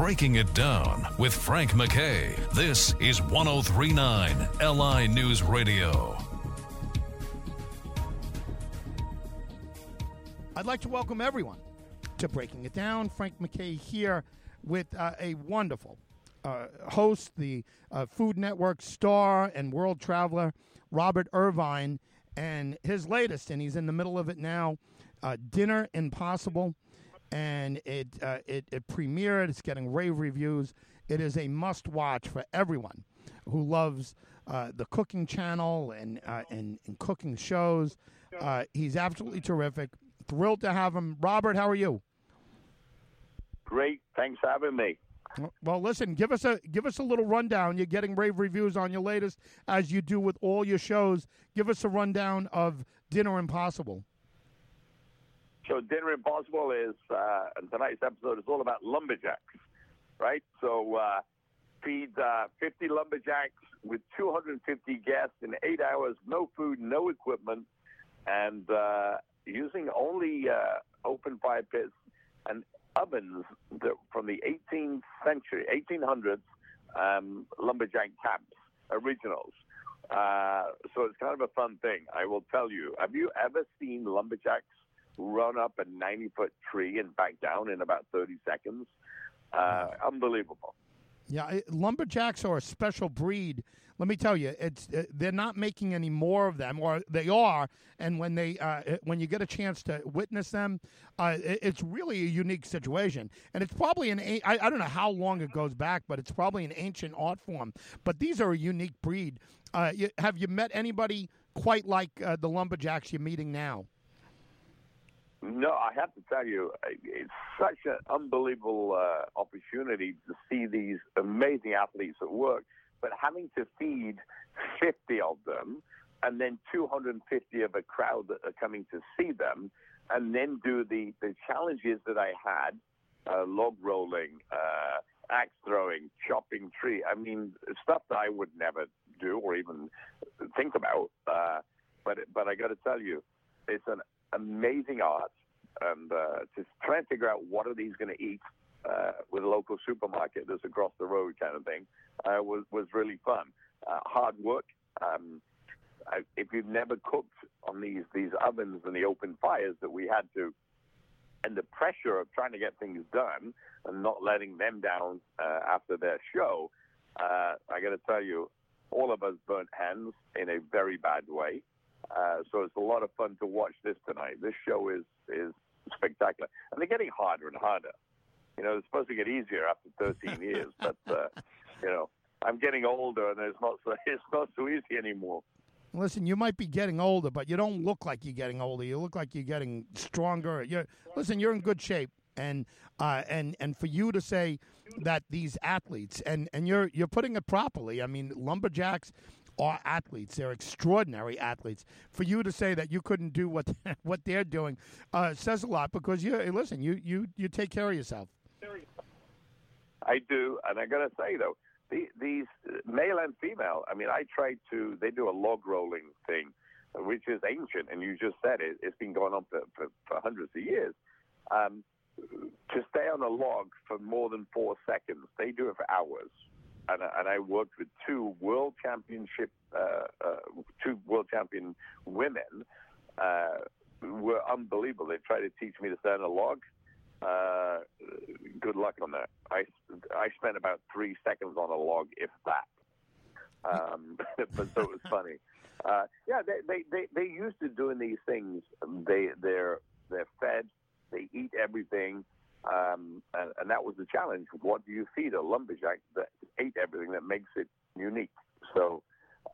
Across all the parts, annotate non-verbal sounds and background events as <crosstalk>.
Breaking It Down with Frank MacKay. This is 1039 LI News Radio. I'd like to welcome everyone to Breaking It Down. Frank MacKay here with uh, a wonderful uh, host, the uh, Food Network star and world traveler, Robert Irvine, and his latest, and he's in the middle of it now, uh, Dinner Impossible. And it, uh, it, it premiered, it's getting rave reviews. It is a must watch for everyone who loves uh, the cooking channel and, and, and cooking shows. he's absolutely terrific. Thrilled to have him. Robert, how are you? Great. Thanks for having me. Well, listen, give us a give us a little rundown. You're getting rave reviews on your latest, as you do with all your shows. Give us a rundown of Dinner Impossible. So, Dinner Impossible is uh, tonight's episode is all about lumberjacks, right? So, uh, feed uh, 50 lumberjacks with 250 guests in eight hours, no food, no equipment, and uh, using only uh, open fire pits and ovens that, from the 18th century, 1800s um, lumberjack camps, originals. Uh, so it's kind of a fun thing. I will tell you. Have you ever seen lumberjacks run up a 90 foot tree and back down in about 30 seconds? Uh, unbelievable. Yeah, lumberjacks are a special breed let me tell you, it's uh, they're not making any more of them, or they are. And when they uh, when you get a chance to witness them, uh, it's really a unique situation. And it's probably an I, I don't know how long it goes back, but it's probably an ancient art form. But these are a unique breed. Uh, you, have you met anybody quite like uh, the lumberjacks you're meeting now? No, I have to tell you, it's such an unbelievable uh, opportunity to see these amazing athletes at work but having to feed 50 of them and then 250 of a crowd that are coming to see them, and then do the, the challenges that I had uh, log rolling, uh, axe throwing, chopping tree. I mean, stuff that I would never do or even think about. Uh, but but I got to tell you, it's an amazing art, and uh, to try and figure out what are these going to eat uh, with a local supermarket that's across the road, kind of thing uh, was was really fun. Uh, hard work. Um, I, if you've never cooked on these these ovens and the open fires that we had to, and the pressure of trying to get things done and not letting them down uh, after their show, uh, I got to tell you, all of us burnt hands in a very bad way. Uh, so it's a lot of fun to watch this tonight. This show is is spectacular, and they're getting harder and harder. You know, it's supposed to get easier after 13 <laughs> years, but uh, you know, I'm getting older, and it's not so <laughs> it's not so easy anymore. Listen, you might be getting older, but you don't look like you're getting older. You look like you're getting stronger. You're listen, you're in good shape, and uh, and and for you to say that these athletes and and you're you're putting it properly. I mean, lumberjacks are athletes. They're extraordinary athletes. For you to say that you couldn't do what <laughs> what they're doing uh, says a lot because you listen. You you you take care of yourself. I do, and I got to say though, the, these male and female. I mean, I try to. They do a log rolling thing, which is ancient, and you just said it. It's been going on for, for, for hundreds of years. Um, to stay on a log for more than four seconds, they do it for hours. And, and I worked with two world championship, uh, uh, two world champion women. Uh, were unbelievable. They tried to teach me to stay on a log uh, good luck on that. I, I spent about three seconds on a log, if that. Um, <laughs> but so it was funny. Uh, yeah, they, they, they, they used to doing these things. They, they're, they're fed, they eat everything. Um, and, and that was the challenge. What do you feed a lumberjack that ate everything that makes it unique? So,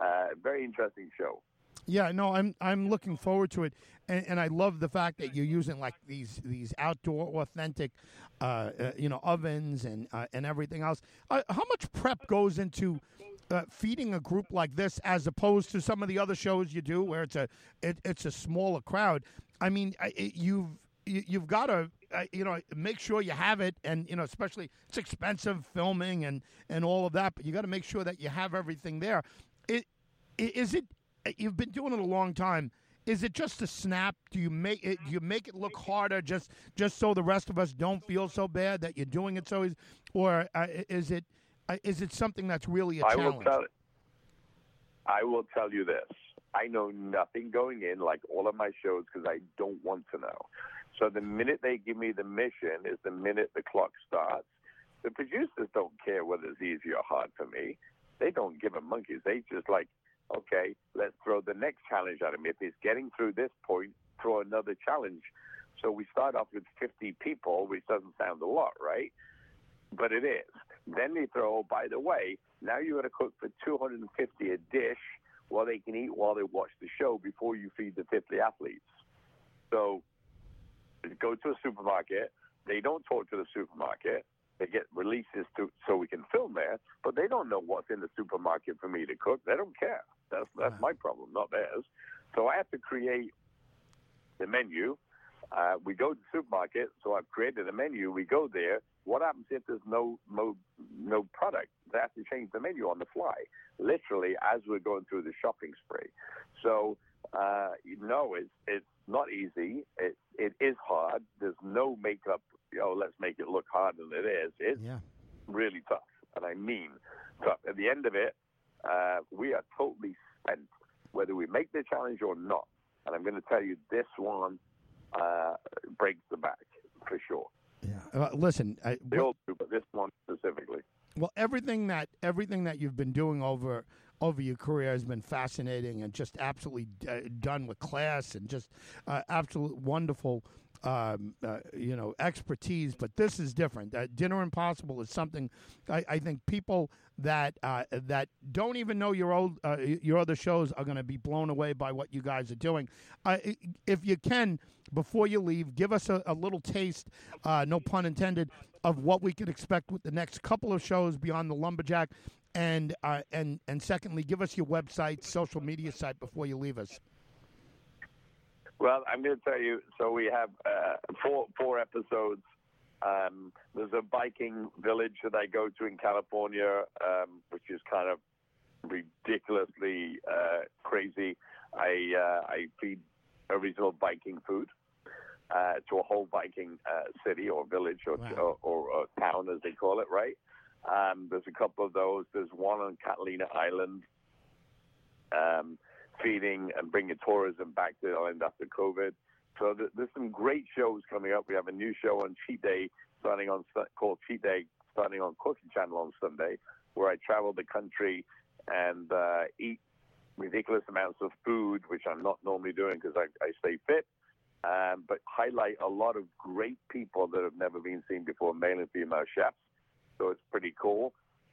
uh, very interesting show. Yeah, no, I'm I'm looking forward to it, and, and I love the fact that you're using like these these outdoor authentic, uh, uh, you know, ovens and uh, and everything else. Uh, how much prep goes into uh, feeding a group like this as opposed to some of the other shows you do where it's a it, it's a smaller crowd? I mean, it, you've you've got to uh, you know make sure you have it and you know especially it's expensive filming and and all of that but you got to make sure that you have everything there it, is it you've been doing it a long time. is it just a snap? Do you make it? Do you make it look harder just just so the rest of us don't feel so bad that you're doing it so easy, or uh, is it uh, is it something that's really a I challenge? I will tell I will tell you this. I know nothing going in, like all of my shows, because I don't want to know. So the minute they give me the mission is the minute the clock starts. The producers don't care whether it's easy or hard for me. They don't give a monkeys. They just like, okay, let's throw the next challenge at him. If he's getting through this point, throw another challenge. So we start off with 50 people, which doesn't sound a lot, right? But it is. Then they throw, oh, by the way, now you got to cook for 250 a dish while they can eat while they watch the show before you feed the 50 athletes. So go to a supermarket. They don't talk to the supermarket. They get releases to so we can film there, but they don't know what's in the supermarket for me to cook. They don't care. That's that's my problem, not theirs. So I have to create the menu. Uh, we go to the supermarket, so I've created a menu. We go there. What happens if there's no no no product? They have to change the menu on the fly, literally as we're going through the shopping spree. So uh, no, it's it's not easy. It it is hard. There's no makeup. You know, let's make it look harder than it is. It's yeah. really tough, and I mean tough. At the end of it, uh, we are totally spent, whether we make the challenge or not. And I'm going to tell you, this one uh, breaks the back for sure. Yeah. Uh, listen, I, They all do, but this one specifically. Well, everything that everything that you've been doing over over your career has been fascinating and just absolutely uh, done with class and just uh, absolute wonderful. Um, uh, you know, expertise, but this is different. Uh, Dinner Impossible is something I, I think people that uh, that don't even know your old uh, your other shows are going to be blown away by what you guys are doing. If you can, before you leave, give us a, a little taste, uh, no pun intended, of what we can expect with the next couple of shows beyond the lumberjack, and uh, and and secondly, give us your website, social media site before you leave us. Well, I'm going to tell you. So we have uh, four four episodes. Um, there's a Viking village that I go to in California, um, which is kind of ridiculously uh, crazy. I uh, I feed original Viking food uh, to a whole Viking uh, city or village or, Wow. or, or, or town, as they call it, right? Um, there's a couple of those. There's one on Catalina Island, um, feeding and bringing tourism back to the island after COVID. So th- there's some great shows coming up. We have a new show on Cheat Day starting on called Cheat Day starting on Cooking Channel on Sunday, where I travel the country and uh, eat ridiculous amounts of food, which I'm not normally doing because I, I stay fit. Um, but highlight a lot of great people that have never been seen before, male and female chefs. So it's pretty cool.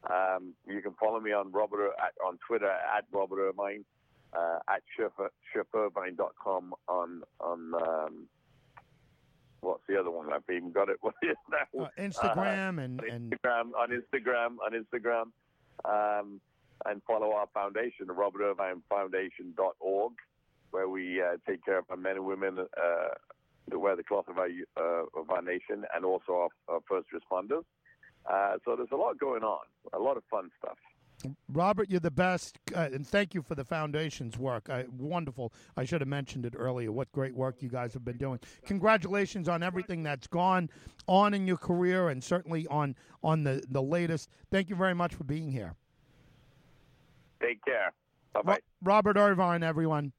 Um, you can follow me on Robert at, on Twitter at Robert Irvine, uh, at chef, on on um, what's the other one? I've even got it. <laughs> What is that? Uh. Instagram Uh, and on and Instagram on Instagram on Instagram, um, and follow our foundation, the Robert Irvine Foundation.org, where we uh, take care of our men and women uh, that wear the cloth of our uh, of our nation, and also our, our first responders. Uh, so there's a lot going on, a lot of fun stuff. Robert, you're the best, uh, and thank you for the foundation's work. I, wonderful. I should have mentioned it earlier. What great work you guys have been doing. Congratulations on everything that's gone on in your career, and certainly on on the the latest. Thank you very much for being here, Take care. Bye bye. Robert Irvine. Everyone,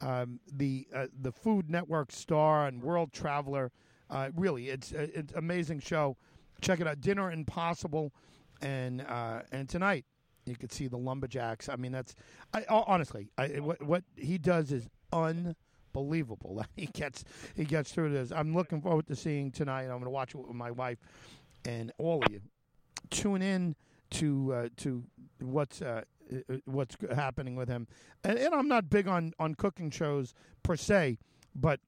um, the uh, the Food Network star and world traveler. Uh, really, it's uh, it's amazing show. Check it out, Dinner Impossible, and uh, and tonight you could see the lumberjacks. I mean, that's I, honestly, I, what what he does is unbelievable. <laughs> He gets he gets through this. I'm looking forward to seeing tonight. I'm going to watch it with my wife and all of you. Tune in to uh, to what's uh, what's happening with him. And, and I'm not big on on cooking shows per se, but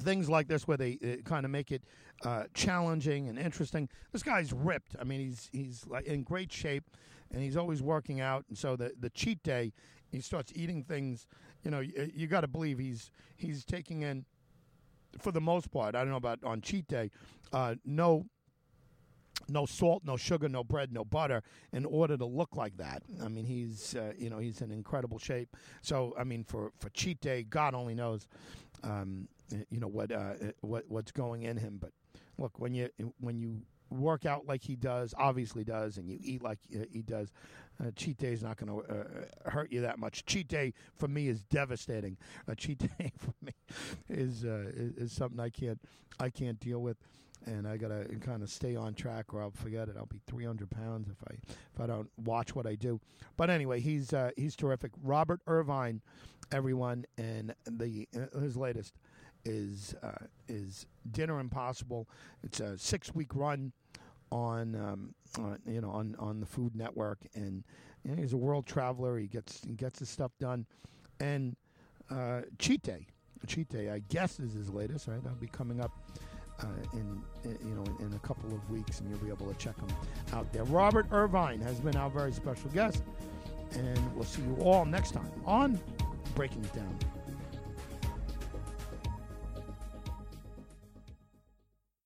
things like this where they uh, kind of make it uh, challenging and interesting. This guy's ripped. I mean, he's he's like in great shape, and he's always working out. And so the the cheat day, he starts eating things. You know, you, you got to believe he's he's taking in, for the most part. I don't know about on cheat day, uh, no no salt, no sugar, no bread, no butter in order to look like that. I mean, he's uh, you know he's in incredible shape. So I mean, for for cheat day, God only knows, um, you know what uh, what what's going in him. But look, when you when you work out like he does, obviously does, and you eat like he does, uh, cheat day is not going to uh, hurt you that much. Cheat day for me is devastating. A cheat <laughs> day for me is, uh, is, is something I can't I can't deal with and I gotta kind of stay on track, or I'll forget it. I'll be 300 pounds if I if I don't watch what I do. But anyway, he's uh, he's terrific. Robert Irvine, everyone, and the uh, his latest is uh, is Dinner Impossible. It's a six week run on um, you know on on the Food Network, and know, he's a world traveler. He gets he gets his stuff done, and uh, Day, I guess, is his latest. Right, that'll be coming up uh, in, in, you know in, in, a couple of weeks, and you'll be able to check them out there. Robert Irvine has been our very special guest, and we'll see you all next time on Breaking It Down.